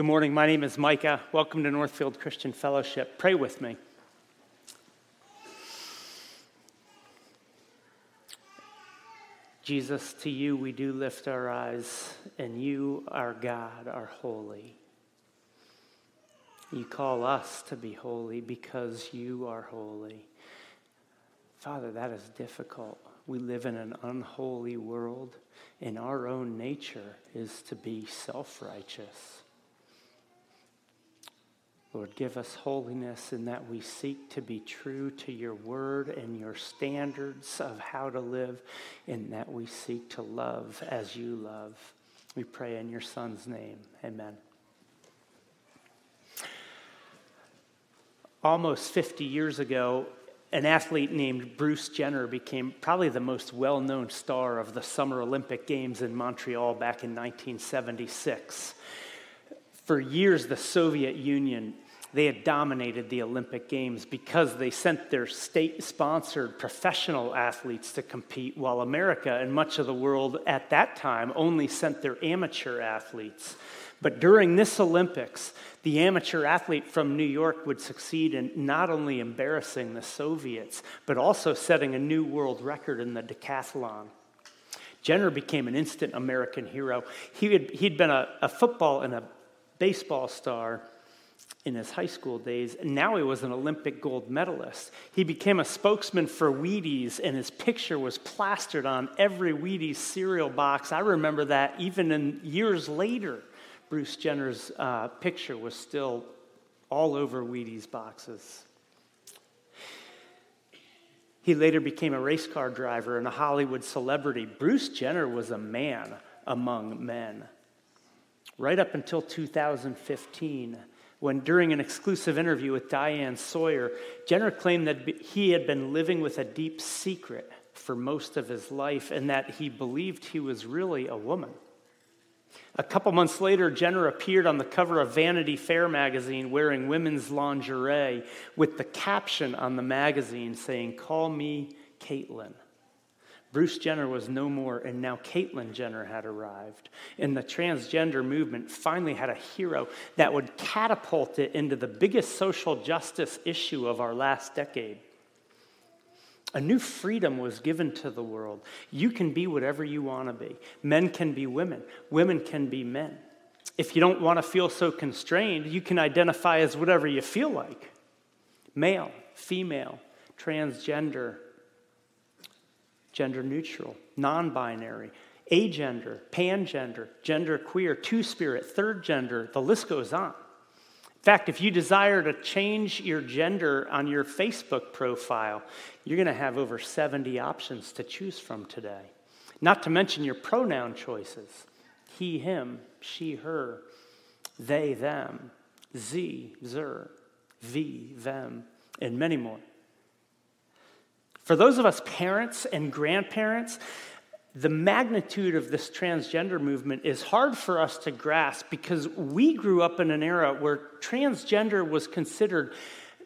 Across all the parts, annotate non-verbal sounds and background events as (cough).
Good morning. My name is Micah. Welcome to Northfield Christian Fellowship. Pray with me. Jesus, to you we do lift our eyes, and you, our God, are holy. You call us to be holy because you are holy. Father, that is difficult. We live in an unholy world, and our own nature is to be self righteous. Lord, give us holiness in that we seek to be true to your word and your standards of how to live, in that we seek to love as you love. We pray in your Son's name. Amen. Almost 50 years ago, an athlete named Bruce Jenner became probably the most well known star of the Summer Olympic Games in Montreal back in 1976 for years, the Soviet Union, they had dominated the Olympic Games because they sent their state sponsored professional athletes to compete, while America and much of the world at that time only sent their amateur athletes. But during this Olympics, the amateur athlete from New York would succeed in not only embarrassing the Soviets, but also setting a new world record in the decathlon. Jenner became an instant American hero. He had, he'd been a, a football and a baseball star in his high school days. And now he was an Olympic gold medalist. He became a spokesman for Wheaties, and his picture was plastered on every Wheaties cereal box. I remember that even in years later, Bruce Jenner's uh, picture was still all over Wheaties boxes. He later became a race car driver and a Hollywood celebrity. Bruce Jenner was a man among men right up until 2015, when during an exclusive interview with Diane Sawyer, Jenner claimed that he had been living with a deep secret for most of his life and that he believed he was really a woman. A couple months later, Jenner appeared on the cover of Vanity Fair magazine wearing women's lingerie with the caption on the magazine saying, Call me Caitlyn. Bruce Jenner was no more, and now Caitlyn Jenner had arrived. And the transgender movement finally had a hero that would catapult it into the biggest social justice issue of our last decade. A new freedom was given to the world. You can be whatever you want to be. Men can be women, women can be men. If you don't want to feel so constrained, you can identify as whatever you feel like male, female, transgender, gender neutral, non binary, agender, pangender, gender queer, two spirit, third gender, the list goes on. In fact, if you desire to change your gender on your Facebook profile, you're going to have over 70 options to choose from today. Not to mention your pronoun choices he, him, she, her, they, them, z, zer, v, them, and many more. For those of us parents and grandparents, the magnitude of this transgender movement is hard for us to grasp because we grew up in an era where transgender was considered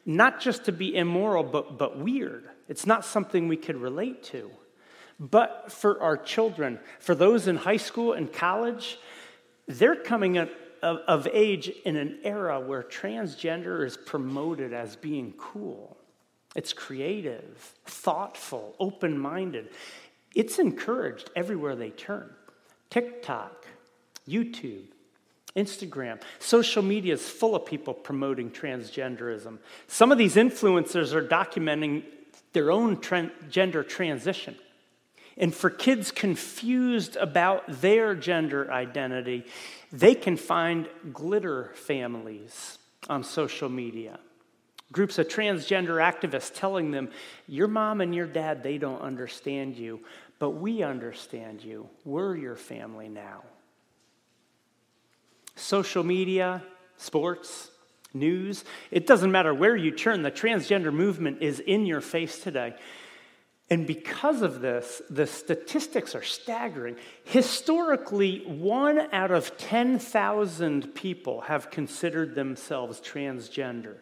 not just to be immoral, but, but weird. It's not something we could relate to. But for our children, for those in high school and college, they're coming of, of age in an era where transgender is promoted as being cool. It's creative, thoughtful, open minded. It's encouraged everywhere they turn. TikTok, YouTube, Instagram, social media is full of people promoting transgenderism. Some of these influencers are documenting their own gender transition. And for kids confused about their gender identity, they can find glitter families on social media groups of transgender activists telling them, Your mom and your dad, they don't understand you, but we understand you. We're your family now. Social media, sports, news, it doesn't matter where you turn, the transgender movement is in your face today. And because of this, the statistics are staggering. Historically, one out of 10,000 people have considered themselves transgender.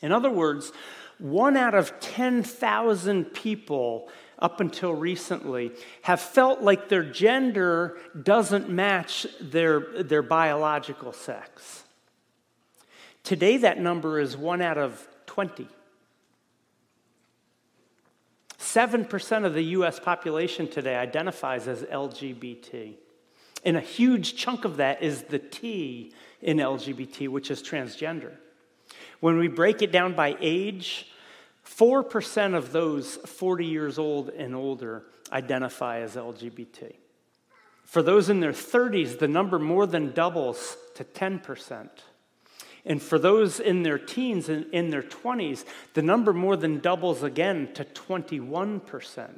In other words, one out of 10,000 people up until recently have felt like their gender doesn't match their, their biological sex. Today, that number is one out of 20. 7% of the US population today identifies as LGBT. And a huge chunk of that is the T in LGBT, which is transgender. When we break it down by age, 4% of those 40 years old and older identify as LGBT. For those in their 30s, the number more than doubles to 10%. And for those in their teens and in their 20s, the number more than doubles again to 21%.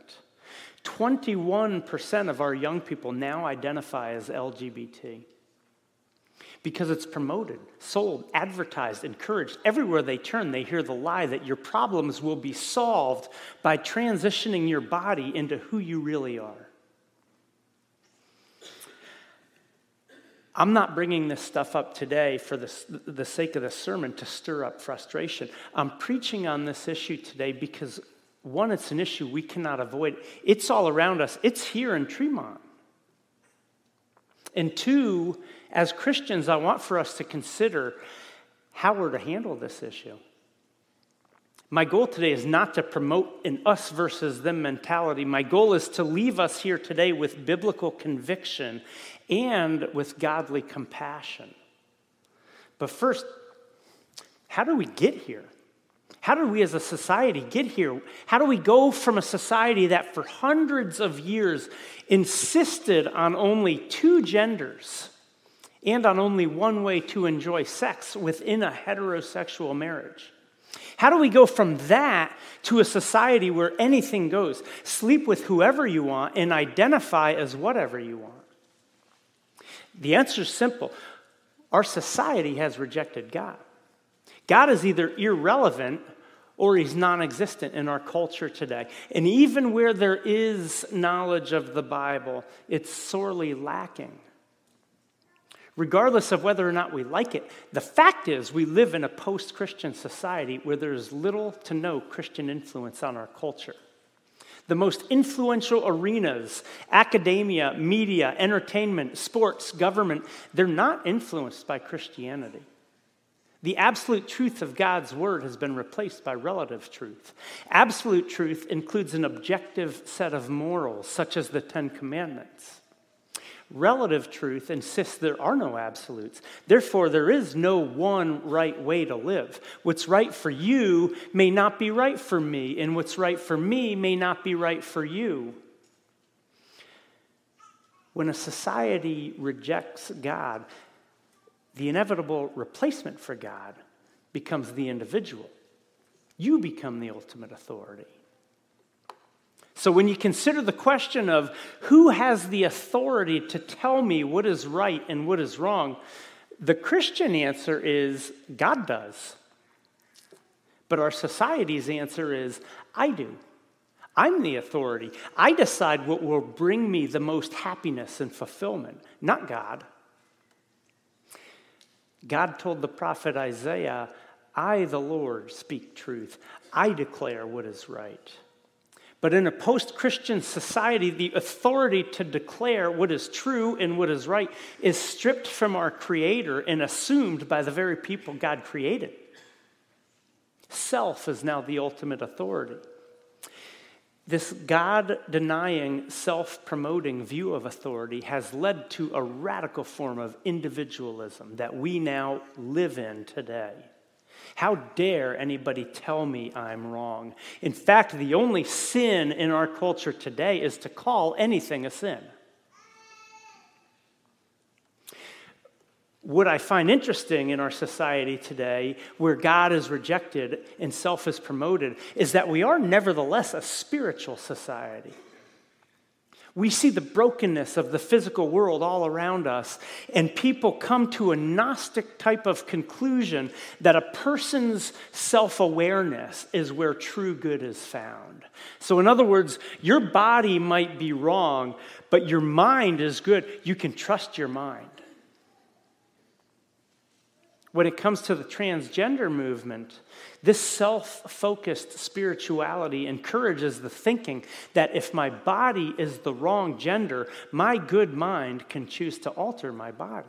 21% of our young people now identify as LGBT because it's promoted, sold, advertised, encouraged. Everywhere they turn, they hear the lie that your problems will be solved by transitioning your body into who you really are. I'm not bringing this stuff up today for the, the sake of the sermon to stir up frustration. I'm preaching on this issue today because, one, it's an issue we cannot avoid. It's all around us, it's here in Tremont. And two, as Christians, I want for us to consider how we're to handle this issue. My goal today is not to promote an us versus them mentality. My goal is to leave us here today with biblical conviction and with godly compassion. But first, how do we get here? How did we as a society get here? How do we go from a society that for hundreds of years insisted on only two genders and on only one way to enjoy sex within a heterosexual marriage? How do we go from that to a society where anything goes? Sleep with whoever you want and identify as whatever you want. The answer is simple our society has rejected God. God is either irrelevant or he's non existent in our culture today. And even where there is knowledge of the Bible, it's sorely lacking regardless of whether or not we like it. The fact is, we live in a post Christian society where there's little to no Christian influence on our culture. The most influential arenas, academia, media, entertainment, sports, government, they're not influenced by Christianity. The absolute truth of God's word has been replaced by relative truth. Absolute truth includes an objective set of morals, such as the Ten Commandments. Relative truth insists there are no absolutes. Therefore, there is no one right way to live. What's right for you may not be right for me, and what's right for me may not be right for you. When a society rejects God, the inevitable replacement for God becomes the individual. You become the ultimate authority. So, when you consider the question of who has the authority to tell me what is right and what is wrong, the Christian answer is God does. But our society's answer is I do. I'm the authority. I decide what will bring me the most happiness and fulfillment, not God. God told the prophet Isaiah, I, the Lord, speak truth. I declare what is right. But in a post Christian society, the authority to declare what is true and what is right is stripped from our Creator and assumed by the very people God created. Self is now the ultimate authority. This God denying, self promoting view of authority has led to a radical form of individualism that we now live in today. How dare anybody tell me I'm wrong? In fact, the only sin in our culture today is to call anything a sin. What I find interesting in our society today, where God is rejected and self is promoted, is that we are nevertheless a spiritual society. We see the brokenness of the physical world all around us, and people come to a Gnostic type of conclusion that a person's self awareness is where true good is found. So, in other words, your body might be wrong, but your mind is good. You can trust your mind. When it comes to the transgender movement, this self focused spirituality encourages the thinking that if my body is the wrong gender, my good mind can choose to alter my body.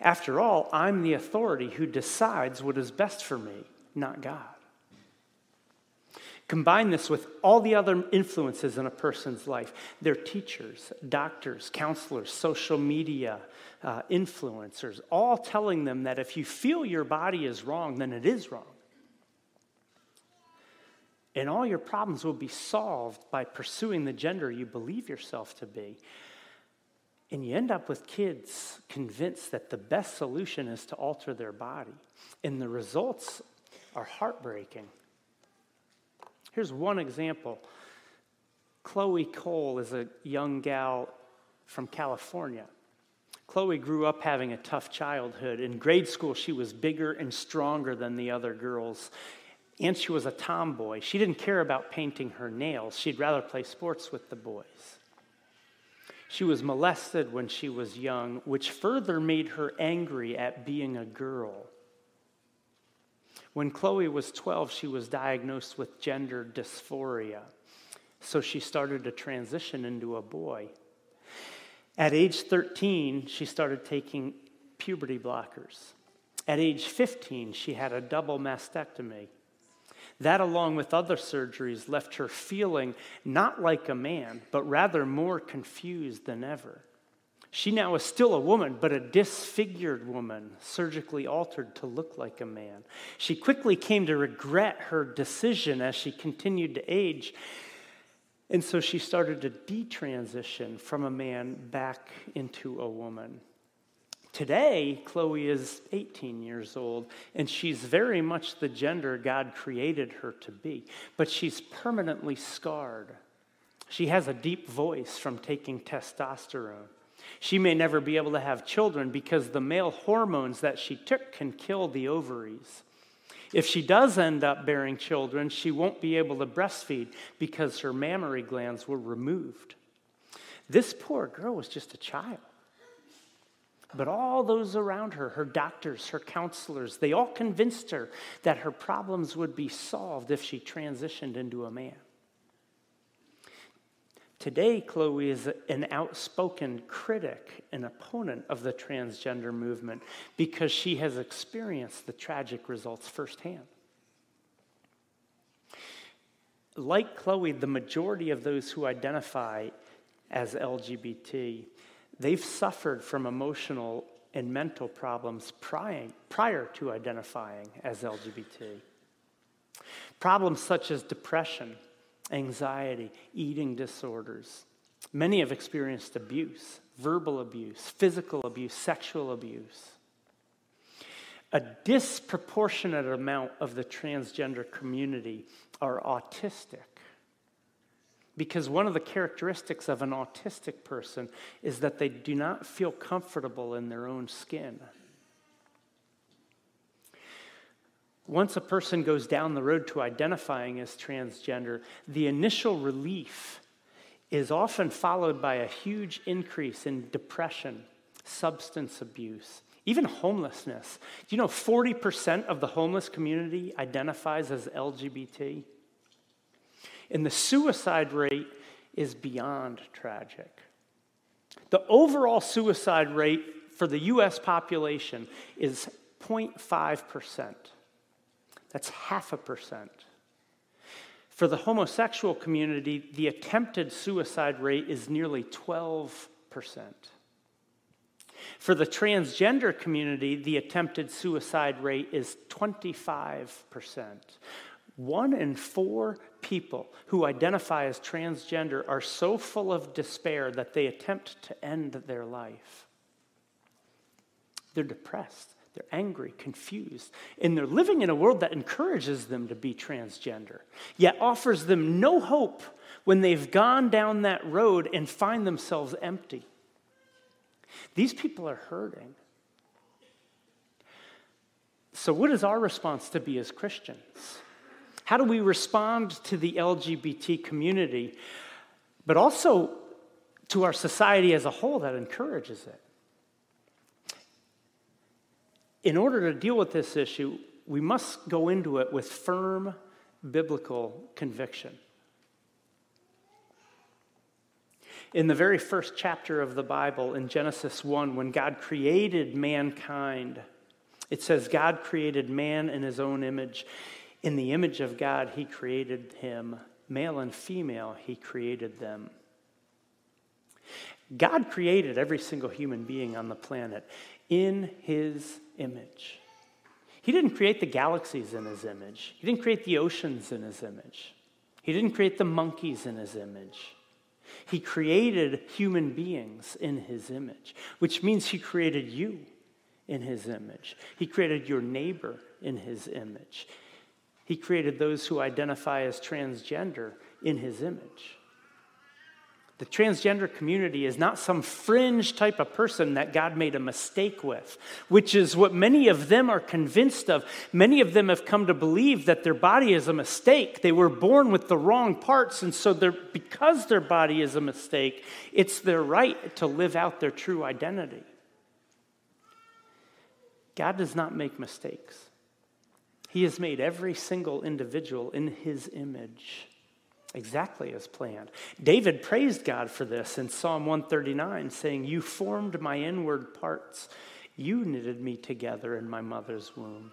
After all, I'm the authority who decides what is best for me, not God. Combine this with all the other influences in a person's life their teachers, doctors, counselors, social media, uh, influencers, all telling them that if you feel your body is wrong, then it is wrong. And all your problems will be solved by pursuing the gender you believe yourself to be. And you end up with kids convinced that the best solution is to alter their body. And the results are heartbreaking. Here's one example Chloe Cole is a young gal from California. Chloe grew up having a tough childhood. In grade school, she was bigger and stronger than the other girls. And she was a tomboy. She didn't care about painting her nails, she'd rather play sports with the boys. She was molested when she was young, which further made her angry at being a girl. When Chloe was 12, she was diagnosed with gender dysphoria. So she started to transition into a boy. At age 13, she started taking puberty blockers. At age 15, she had a double mastectomy. That, along with other surgeries, left her feeling not like a man, but rather more confused than ever. She now is still a woman, but a disfigured woman, surgically altered to look like a man. She quickly came to regret her decision as she continued to age. And so she started to detransition from a man back into a woman. Today, Chloe is 18 years old, and she's very much the gender God created her to be, but she's permanently scarred. She has a deep voice from taking testosterone. She may never be able to have children because the male hormones that she took can kill the ovaries. If she does end up bearing children, she won't be able to breastfeed because her mammary glands were removed. This poor girl was just a child. But all those around her, her doctors, her counselors, they all convinced her that her problems would be solved if she transitioned into a man. Today, Chloe is an outspoken critic and opponent of the transgender movement because she has experienced the tragic results firsthand. Like Chloe, the majority of those who identify as LGBT They've suffered from emotional and mental problems prior, to identifying as LGBT. Problems such as depression, anxiety, eating disorders. Many have experienced abuse, verbal abuse, physical abuse, sexual abuse. A disproportionate amount of the transgender community are autistic because one of the characteristics of an autistic person is that they do not feel comfortable in their own skin. Once a person goes down the road to identifying as transgender, the initial relief is often followed by a huge increase in depression, substance abuse, even homelessness. Do you know 40% of the homeless community identifies as LGBT? And the suicide rate is beyond tragic. The overall suicide rate for the US population is 0.5%. That's half a percent. For the homosexual community, the attempted suicide rate is nearly 12%. For the transgender community, the attempted suicide rate is 25%. One in four people who identify as transgender are so full of despair that they attempt to end their life. They're depressed, they're angry, confused, and they're living in a world that encourages them to be transgender, yet offers them no hope when they've gone down that road and find themselves empty. These people are hurting. So, what is our response to be as Christians? How do we respond to the LGBT community, but also to our society as a whole that encourages it? In order to deal with this issue, we must go into it with firm biblical conviction. In the very first chapter of the Bible, in Genesis 1, when God created mankind, it says, God created man in his own image. In the image of God, he created him. Male and female, he created them. God created every single human being on the planet in his image. He didn't create the galaxies in his image, he didn't create the oceans in his image, he didn't create the monkeys in his image. He created human beings in his image, which means he created you in his image. He created your neighbor in his image. He created those who identify as transgender in his image. The transgender community is not some fringe type of person that God made a mistake with, which is what many of them are convinced of. Many of them have come to believe that their body is a mistake. They were born with the wrong parts, and so because their body is a mistake, it's their right to live out their true identity. God does not make mistakes. He has made every single individual in his image exactly as planned. David praised God for this in Psalm 139, saying, You formed my inward parts, you knitted me together in my mother's womb.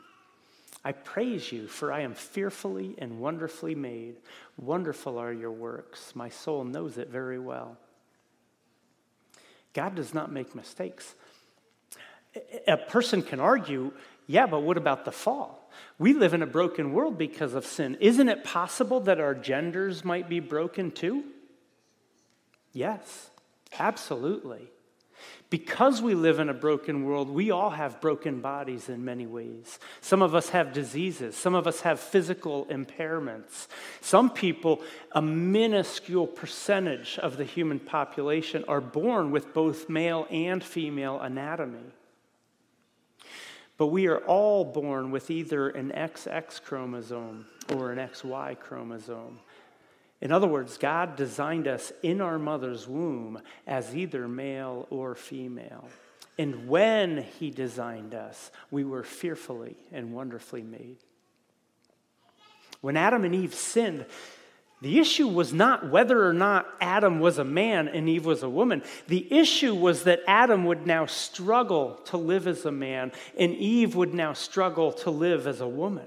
I praise you, for I am fearfully and wonderfully made. Wonderful are your works. My soul knows it very well. God does not make mistakes. A person can argue, yeah, but what about the fall? We live in a broken world because of sin. Isn't it possible that our genders might be broken too? Yes, absolutely. Because we live in a broken world, we all have broken bodies in many ways. Some of us have diseases. Some of us have physical impairments. Some people, a minuscule percentage of the human population, are born with both male and female anatomy. But we are all born with either an XX chromosome or an XY chromosome. In other words, God designed us in our mother's womb as either male or female. And when He designed us, we were fearfully and wonderfully made. When Adam and Eve sinned, the issue was not whether or not Adam was a man and Eve was a woman. The issue was that Adam would now struggle to live as a man and Eve would now struggle to live as a woman.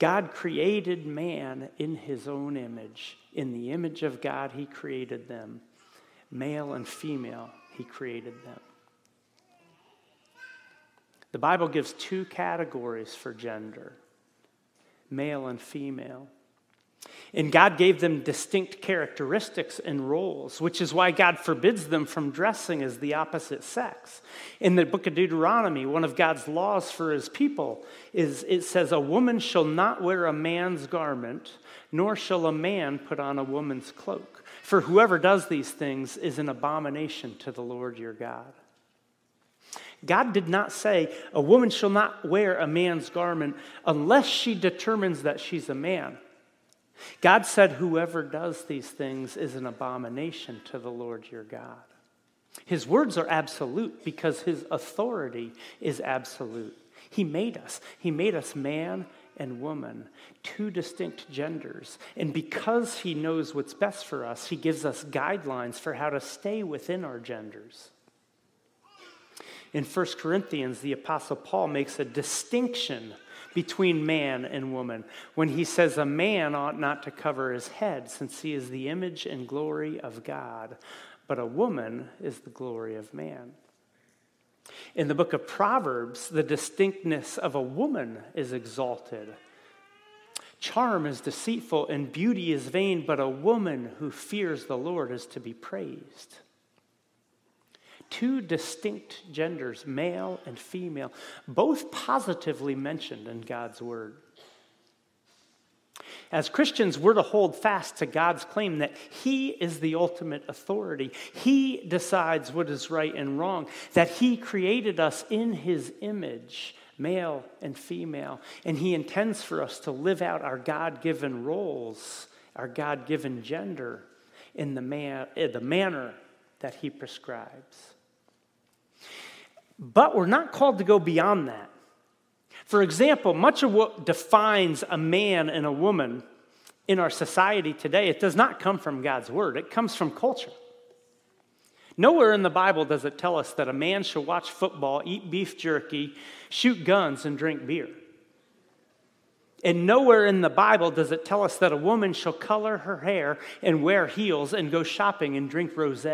God created man in his own image. In the image of God, he created them. Male and female, he created them. The Bible gives two categories for gender male and female. And God gave them distinct characteristics and roles, which is why God forbids them from dressing as the opposite sex. In the book of Deuteronomy, one of God's laws for his people is it says, A woman shall not wear a man's garment, nor shall a man put on a woman's cloak. For whoever does these things is an abomination to the Lord your God. God did not say a woman shall not wear a man's garment unless she determines that she's a man. God said, Whoever does these things is an abomination to the Lord your God. His words are absolute because his authority is absolute. He made us, he made us man and woman, two distinct genders. And because he knows what's best for us, he gives us guidelines for how to stay within our genders. In 1 Corinthians, the Apostle Paul makes a distinction between man and woman when he says a man ought not to cover his head since he is the image and glory of God, but a woman is the glory of man. In the book of Proverbs, the distinctness of a woman is exalted. Charm is deceitful and beauty is vain, but a woman who fears the Lord is to be praised two distinct genders, male and female, both positively mentioned in God's Word. As Christians, we're to hold fast to God's claim that He is the ultimate authority. He decides what is right and wrong, that He created us in His image, male and female, and He intends for us to live out our God given roles, our God given gender, in the, man, in the manner that He prescribes. But we're not called to go beyond that. For example, much of what defines a man and a woman in our society today, it does not come from God's word, it comes from culture. Nowhere in the Bible does it tell us that a man shall watch football, eat beef jerky, shoot guns, and drink beer. And nowhere in the Bible does it tell us that a woman shall color her hair and wear heels and go shopping and drink rose.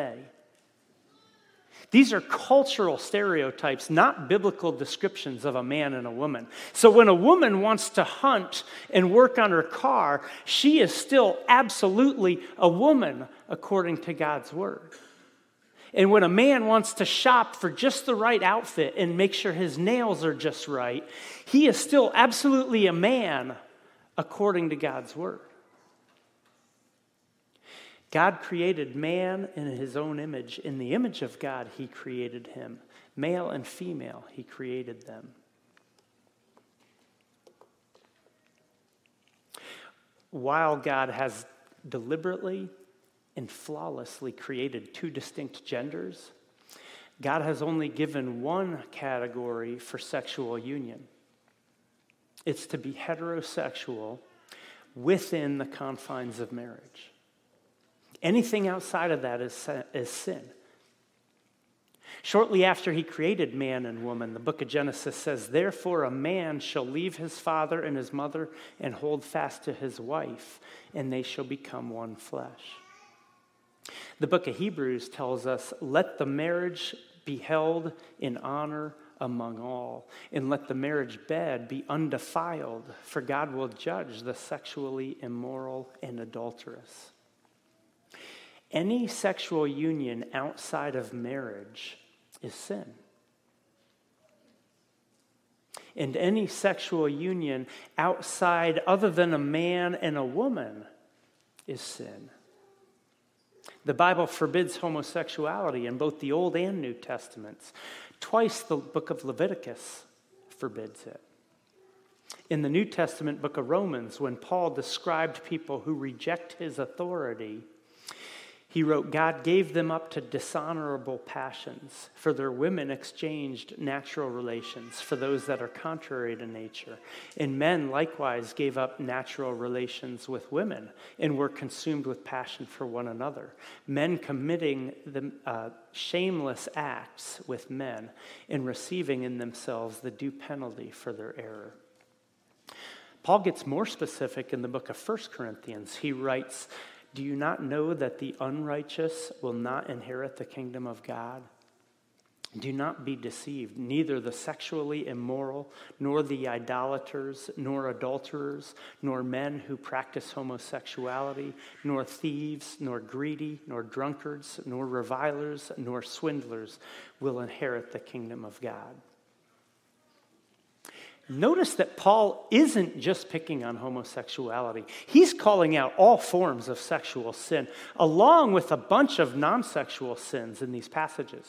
These are cultural stereotypes, not biblical descriptions of a man and a woman. So when a woman wants to hunt and work on her car, she is still absolutely a woman according to God's word. And when a man wants to shop for just the right outfit and make sure his nails are just right, he is still absolutely a man according to God's word. God created man in his own image. In the image of God, he created him. Male and female, he created them. While God has deliberately and flawlessly created two distinct genders, God has only given one category for sexual union it's to be heterosexual within the confines of marriage. Anything outside of that is, is sin. Shortly after he created man and woman, the book of Genesis says, Therefore, a man shall leave his father and his mother and hold fast to his wife, and they shall become one flesh. The book of Hebrews tells us, Let the marriage be held in honor among all, and let the marriage bed be undefiled, for God will judge the sexually immoral and adulterous. Any sexual union outside of marriage is sin. And any sexual union outside, other than a man and a woman, is sin. The Bible forbids homosexuality in both the Old and New Testaments. Twice the book of Leviticus forbids it. In the New Testament book of Romans, when Paul described people who reject his authority, he wrote, God gave them up to dishonorable passions, for their women exchanged natural relations for those that are contrary to nature. And men likewise gave up natural relations with women and were consumed with passion for one another. Men committing the, uh, shameless acts with men and receiving in themselves the due penalty for their error. Paul gets more specific in the book of 1 Corinthians. He writes, do you not know that the unrighteous will not inherit the kingdom of God? Do not be deceived. Neither the sexually immoral, nor the idolaters, nor adulterers, nor men who practice homosexuality, nor thieves, nor greedy, nor drunkards, nor revilers, nor swindlers will inherit the kingdom of God. Notice that Paul isn't just picking on homosexuality. He's calling out all forms of sexual sin, along with a bunch of non sexual sins in these passages.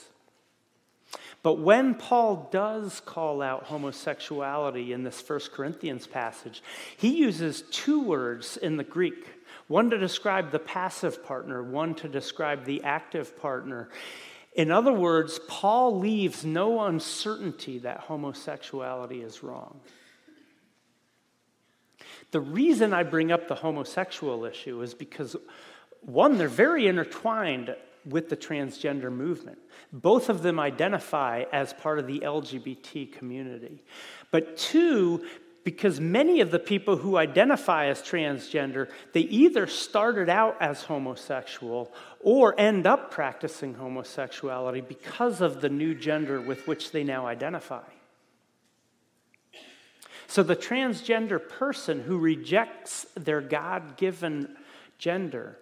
But when Paul does call out homosexuality in this First Corinthians passage, he uses two words in the Greek one to describe the passive partner, one to describe the active partner. In other words, Paul leaves no uncertainty that homosexuality is wrong. The reason I bring up the homosexual issue is because, one, they're very intertwined with the transgender movement. Both of them identify as part of the LGBT community. But two, because many of the people who identify as transgender they either started out as homosexual or end up practicing homosexuality because of the new gender with which they now identify. So the transgender person who rejects their god-given gender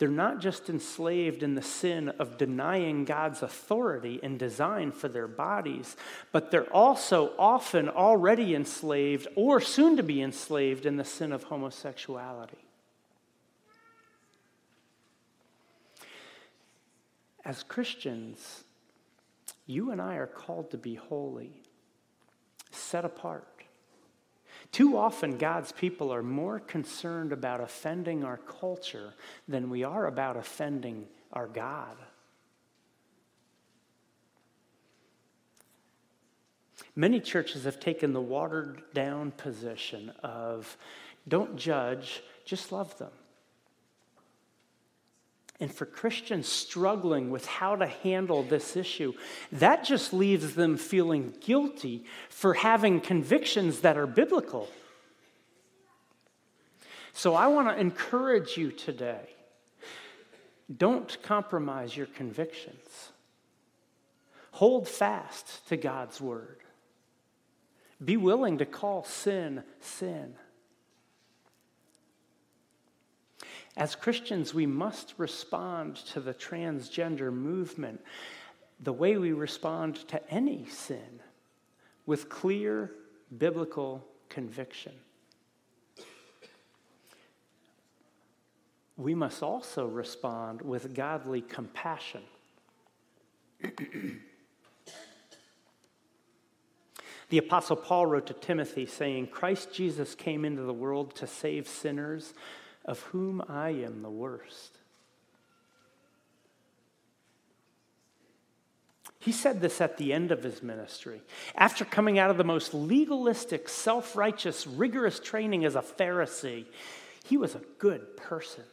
they're not just enslaved in the sin of denying God's authority and design for their bodies, but they're also often already enslaved or soon to be enslaved in the sin of homosexuality. As Christians, you and I are called to be holy, set apart. Too often, God's people are more concerned about offending our culture than we are about offending our God. Many churches have taken the watered down position of don't judge, just love them. And for Christians struggling with how to handle this issue, that just leaves them feeling guilty for having convictions that are biblical. So I want to encourage you today don't compromise your convictions. Hold fast to God's word. Be willing to call sin sin. As Christians, we must respond to the transgender movement the way we respond to any sin with clear biblical conviction. We must also respond with godly compassion. (clears throat) the Apostle Paul wrote to Timothy saying, Christ Jesus came into the world to save sinners of whom I am the worst. He said this at the end of his ministry. After coming out of the most legalistic, self righteous, rigorous training as a Pharisee, he was a good person.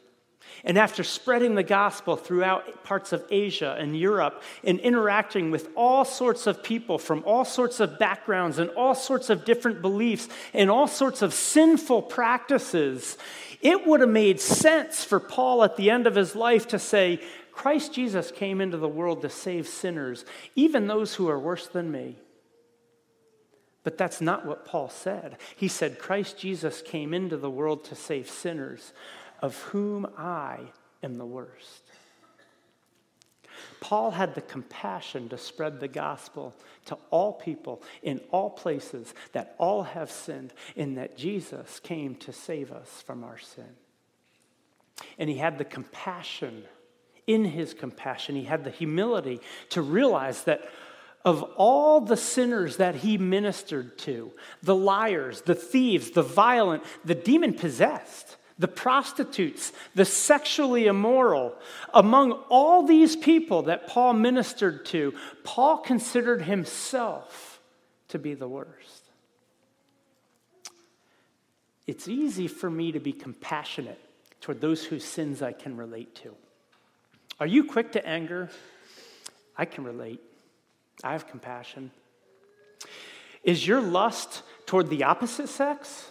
And after spreading the gospel throughout parts of Asia and Europe and interacting with all sorts of people from all sorts of backgrounds and all sorts of different beliefs and all sorts of sinful practices, it would have made sense for Paul at the end of his life to say, Christ Jesus came into the world to save sinners, even those who are worse than me. But that's not what Paul said. He said, Christ Jesus came into the world to save sinners, of whom I am the worst. Paul had the compassion to spread the gospel to all people in all places that all have sinned, in that Jesus came to save us from our sin. And he had the compassion, in his compassion, he had the humility to realize that of all the sinners that he ministered to, the liars, the thieves, the violent, the demon possessed, the prostitutes, the sexually immoral. Among all these people that Paul ministered to, Paul considered himself to be the worst. It's easy for me to be compassionate toward those whose sins I can relate to. Are you quick to anger? I can relate. I have compassion. Is your lust toward the opposite sex?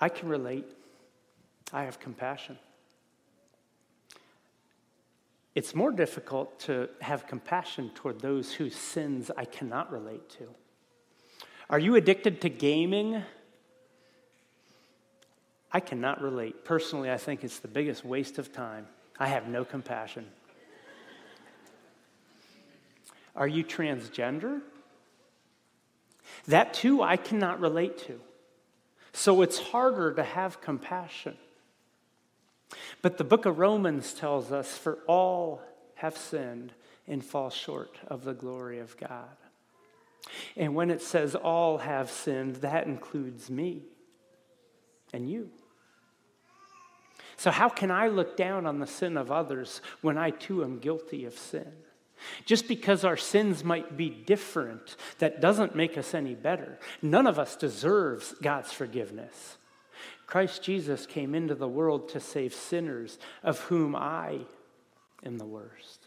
I can relate. I have compassion. It's more difficult to have compassion toward those whose sins I cannot relate to. Are you addicted to gaming? I cannot relate. Personally, I think it's the biggest waste of time. I have no compassion. Are you transgender? That too, I cannot relate to. So it's harder to have compassion. But the book of Romans tells us, For all have sinned and fall short of the glory of God. And when it says all have sinned, that includes me and you. So, how can I look down on the sin of others when I too am guilty of sin? Just because our sins might be different, that doesn't make us any better. None of us deserves God's forgiveness. Christ Jesus came into the world to save sinners, of whom I am the worst.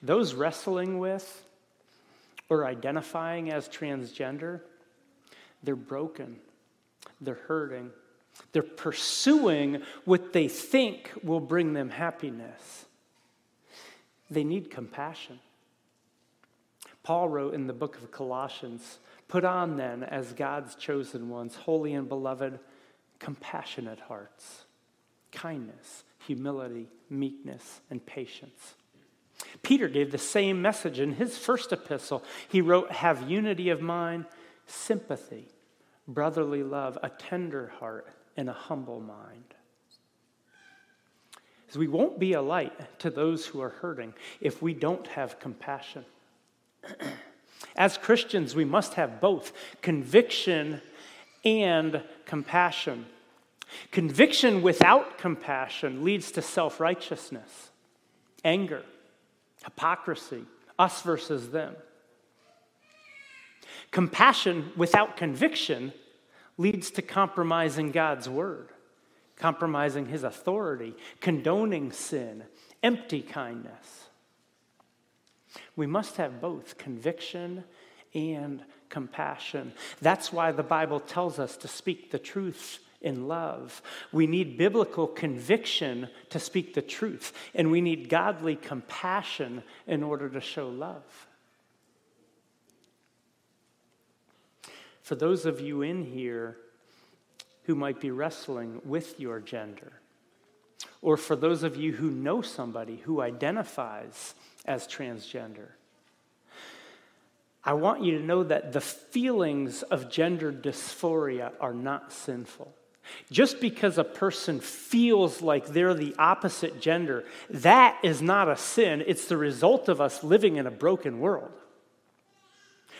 Those wrestling with or identifying as transgender, they're broken, they're hurting, they're pursuing what they think will bring them happiness. They need compassion. Paul wrote in the book of Colossians Put on then, as God's chosen ones, holy and beloved, compassionate hearts, kindness, humility, meekness, and patience. Peter gave the same message in his first epistle. He wrote, Have unity of mind, sympathy, brotherly love, a tender heart, and a humble mind. As we won't be a light to those who are hurting if we don't have compassion. (clears throat) As Christians, we must have both conviction and compassion. Conviction without compassion leads to self righteousness, anger, hypocrisy, us versus them. Compassion without conviction leads to compromising God's word, compromising his authority, condoning sin, empty kindness. We must have both conviction and compassion. That's why the Bible tells us to speak the truth in love. We need biblical conviction to speak the truth, and we need godly compassion in order to show love. For those of you in here who might be wrestling with your gender, or for those of you who know somebody who identifies as transgender, I want you to know that the feelings of gender dysphoria are not sinful. Just because a person feels like they're the opposite gender, that is not a sin. It's the result of us living in a broken world.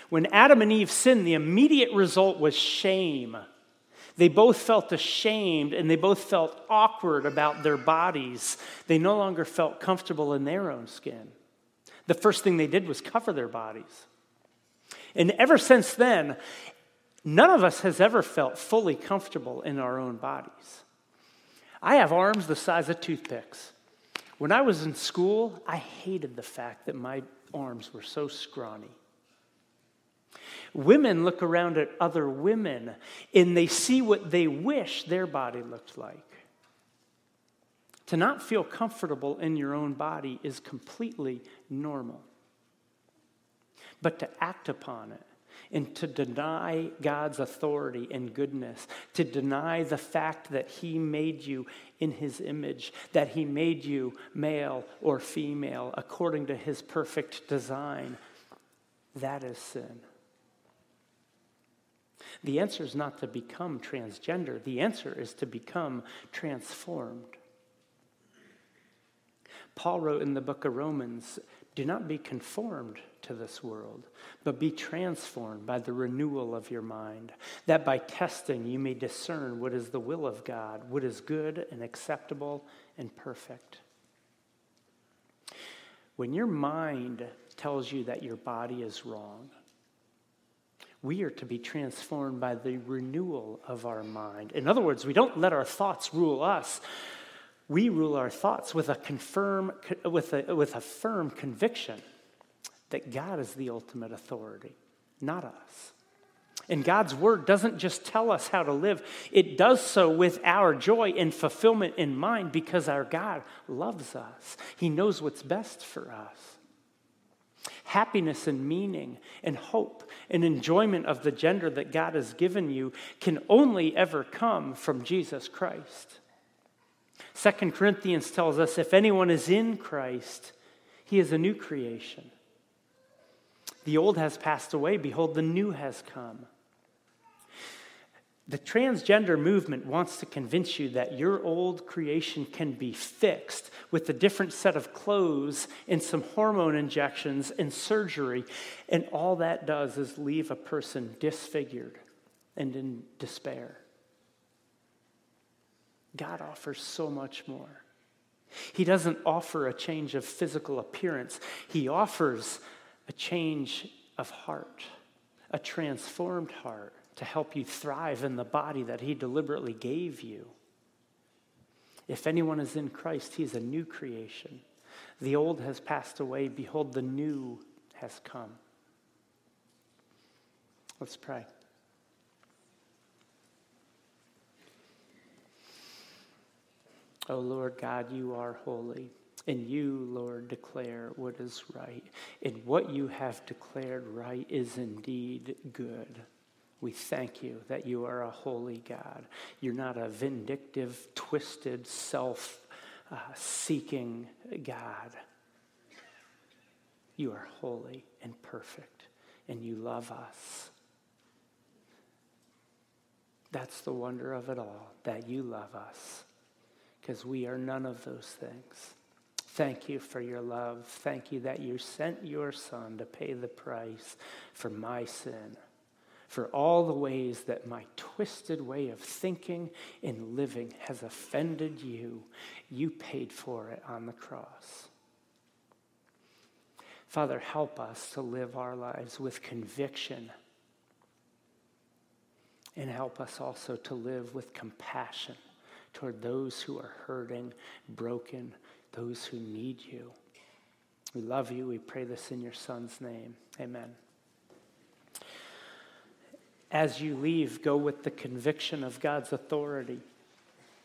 When Adam and Eve sinned, the immediate result was shame. They both felt ashamed and they both felt awkward about their bodies. They no longer felt comfortable in their own skin. The first thing they did was cover their bodies. And ever since then, None of us has ever felt fully comfortable in our own bodies. I have arms the size of toothpicks. When I was in school, I hated the fact that my arms were so scrawny. Women look around at other women and they see what they wish their body looked like. To not feel comfortable in your own body is completely normal. But to act upon it and to deny God's authority and goodness, to deny the fact that He made you in His image, that He made you male or female according to His perfect design, that is sin. The answer is not to become transgender, the answer is to become transformed. Paul wrote in the book of Romans do not be conformed to this world, but be transformed by the renewal of your mind, that by testing you may discern what is the will of God, what is good and acceptable and perfect. When your mind tells you that your body is wrong, we are to be transformed by the renewal of our mind. In other words, we don't let our thoughts rule us, we rule our thoughts with a, confirm, with a, with a firm conviction that God is the ultimate authority, not us. And God's word doesn't just tell us how to live, it does so with our joy and fulfillment in mind because our God loves us. He knows what's best for us. Happiness and meaning and hope and enjoyment of the gender that God has given you can only ever come from Jesus Christ. Second Corinthians tells us if anyone is in Christ, he is a new creation. The old has passed away, behold, the new has come. The transgender movement wants to convince you that your old creation can be fixed with a different set of clothes and some hormone injections and surgery. And all that does is leave a person disfigured and in despair. God offers so much more. He doesn't offer a change of physical appearance, He offers a change of heart, a transformed heart to help you thrive in the body that He deliberately gave you. If anyone is in Christ, he is a new creation. The old has passed away. Behold, the new has come. Let's pray. O oh Lord God, you are holy. And you, Lord, declare what is right. And what you have declared right is indeed good. We thank you that you are a holy God. You're not a vindictive, twisted, self uh, seeking God. You are holy and perfect, and you love us. That's the wonder of it all, that you love us because we are none of those things. Thank you for your love. Thank you that you sent your son to pay the price for my sin, for all the ways that my twisted way of thinking and living has offended you. You paid for it on the cross. Father, help us to live our lives with conviction. And help us also to live with compassion toward those who are hurting, broken, those who need you. We love you. We pray this in your Son's name. Amen. As you leave, go with the conviction of God's authority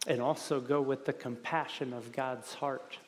and also go with the compassion of God's heart.